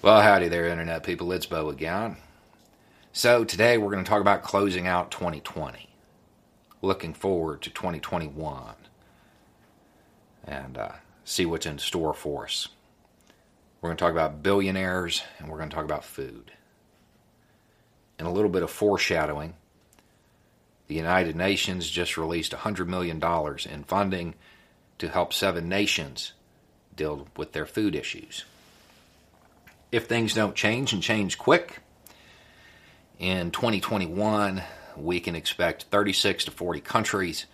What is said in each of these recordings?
Well, howdy there, Internet people. It's Beau again. So, today we're going to talk about closing out 2020, looking forward to 2021, and uh, see what's in store for us. We're going to talk about billionaires and we're going to talk about food. And a little bit of foreshadowing. The United Nations just released $100 million in funding to help seven nations deal with their food issues if things don't change and change quick, in 2021, we can expect 36 to 40 countries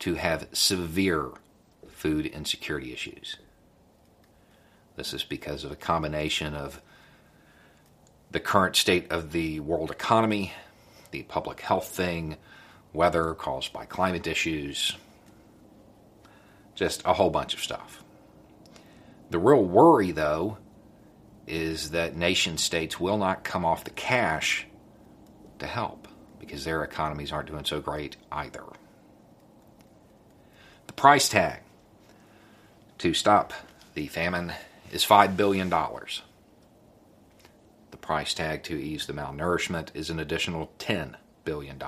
to have severe food insecurity issues. This is because of a combination of the current state of the world economy, the public health thing, weather caused by climate issues, just a whole bunch of stuff. The real worry, though, is that nation states will not come off the cash to help because their economies aren't doing so great either. The price tag to stop the famine is $5 billion. The price tag to ease the malnourishment is an additional $10 billion.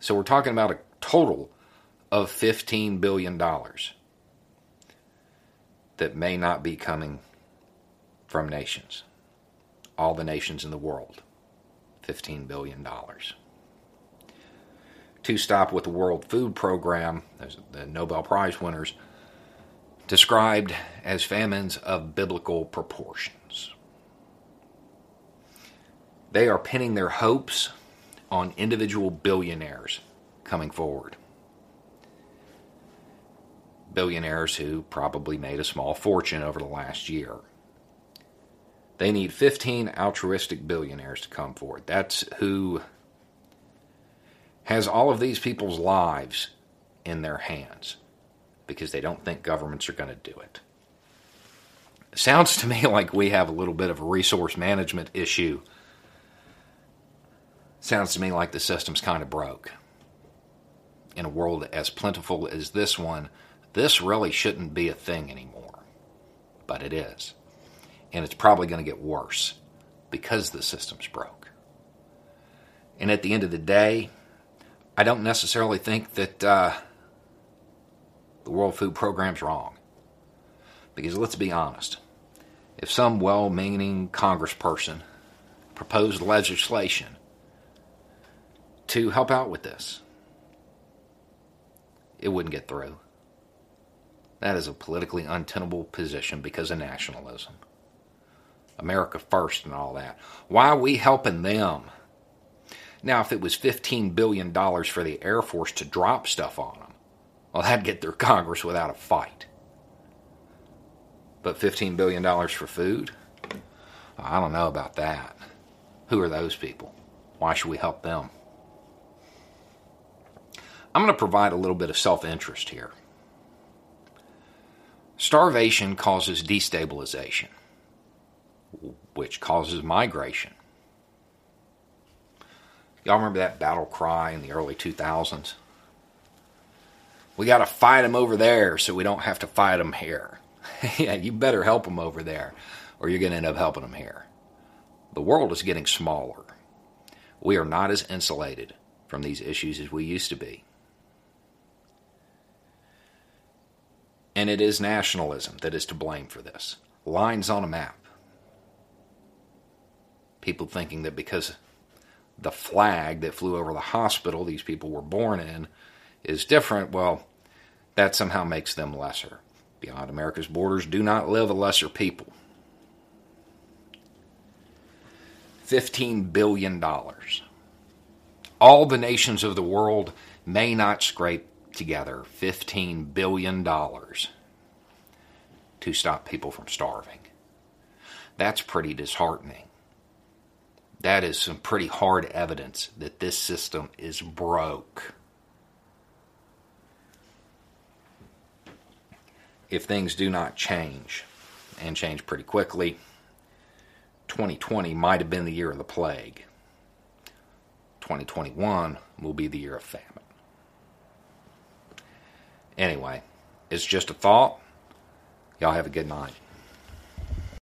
So we're talking about a total of $15 billion that may not be coming from nations, all the nations in the world, $15 billion. To stop with the World Food Program, the Nobel Prize winners, described as famines of biblical proportions. They are pinning their hopes on individual billionaires coming forward. Billionaires who probably made a small fortune over the last year. They need 15 altruistic billionaires to come forward. That's who has all of these people's lives in their hands because they don't think governments are going to do it. it. Sounds to me like we have a little bit of a resource management issue. Sounds to me like the system's kind of broke. In a world as plentiful as this one, this really shouldn't be a thing anymore. But it is and it's probably going to get worse because the system's broke. And at the end of the day, I don't necessarily think that uh, the World Food Program's wrong. Because let's be honest, if some well meaning congressperson proposed legislation to help out with this, it wouldn't get through. That is a politically untenable position because of nationalism. America first and all that. Why are we helping them? Now, if it was $15 billion for the Air Force to drop stuff on them, well, that'd get through Congress without a fight. But $15 billion for food? I don't know about that. Who are those people? Why should we help them? I'm going to provide a little bit of self interest here. Starvation causes destabilization which causes migration. Y'all remember that battle cry in the early 2000s? We got to fight them over there so we don't have to fight them here. yeah, you better help them over there or you're going to end up helping them here. The world is getting smaller. We are not as insulated from these issues as we used to be. And it is nationalism that is to blame for this. Lines on a map people thinking that because the flag that flew over the hospital these people were born in is different, well, that somehow makes them lesser. Beyond America's borders do not live a lesser people. $15 billion. All the nations of the world may not scrape together $15 billion to stop people from starving. That's pretty disheartening. That is some pretty hard evidence that this system is broke. If things do not change, and change pretty quickly, 2020 might have been the year of the plague. 2021 will be the year of famine. Anyway, it's just a thought. Y'all have a good night.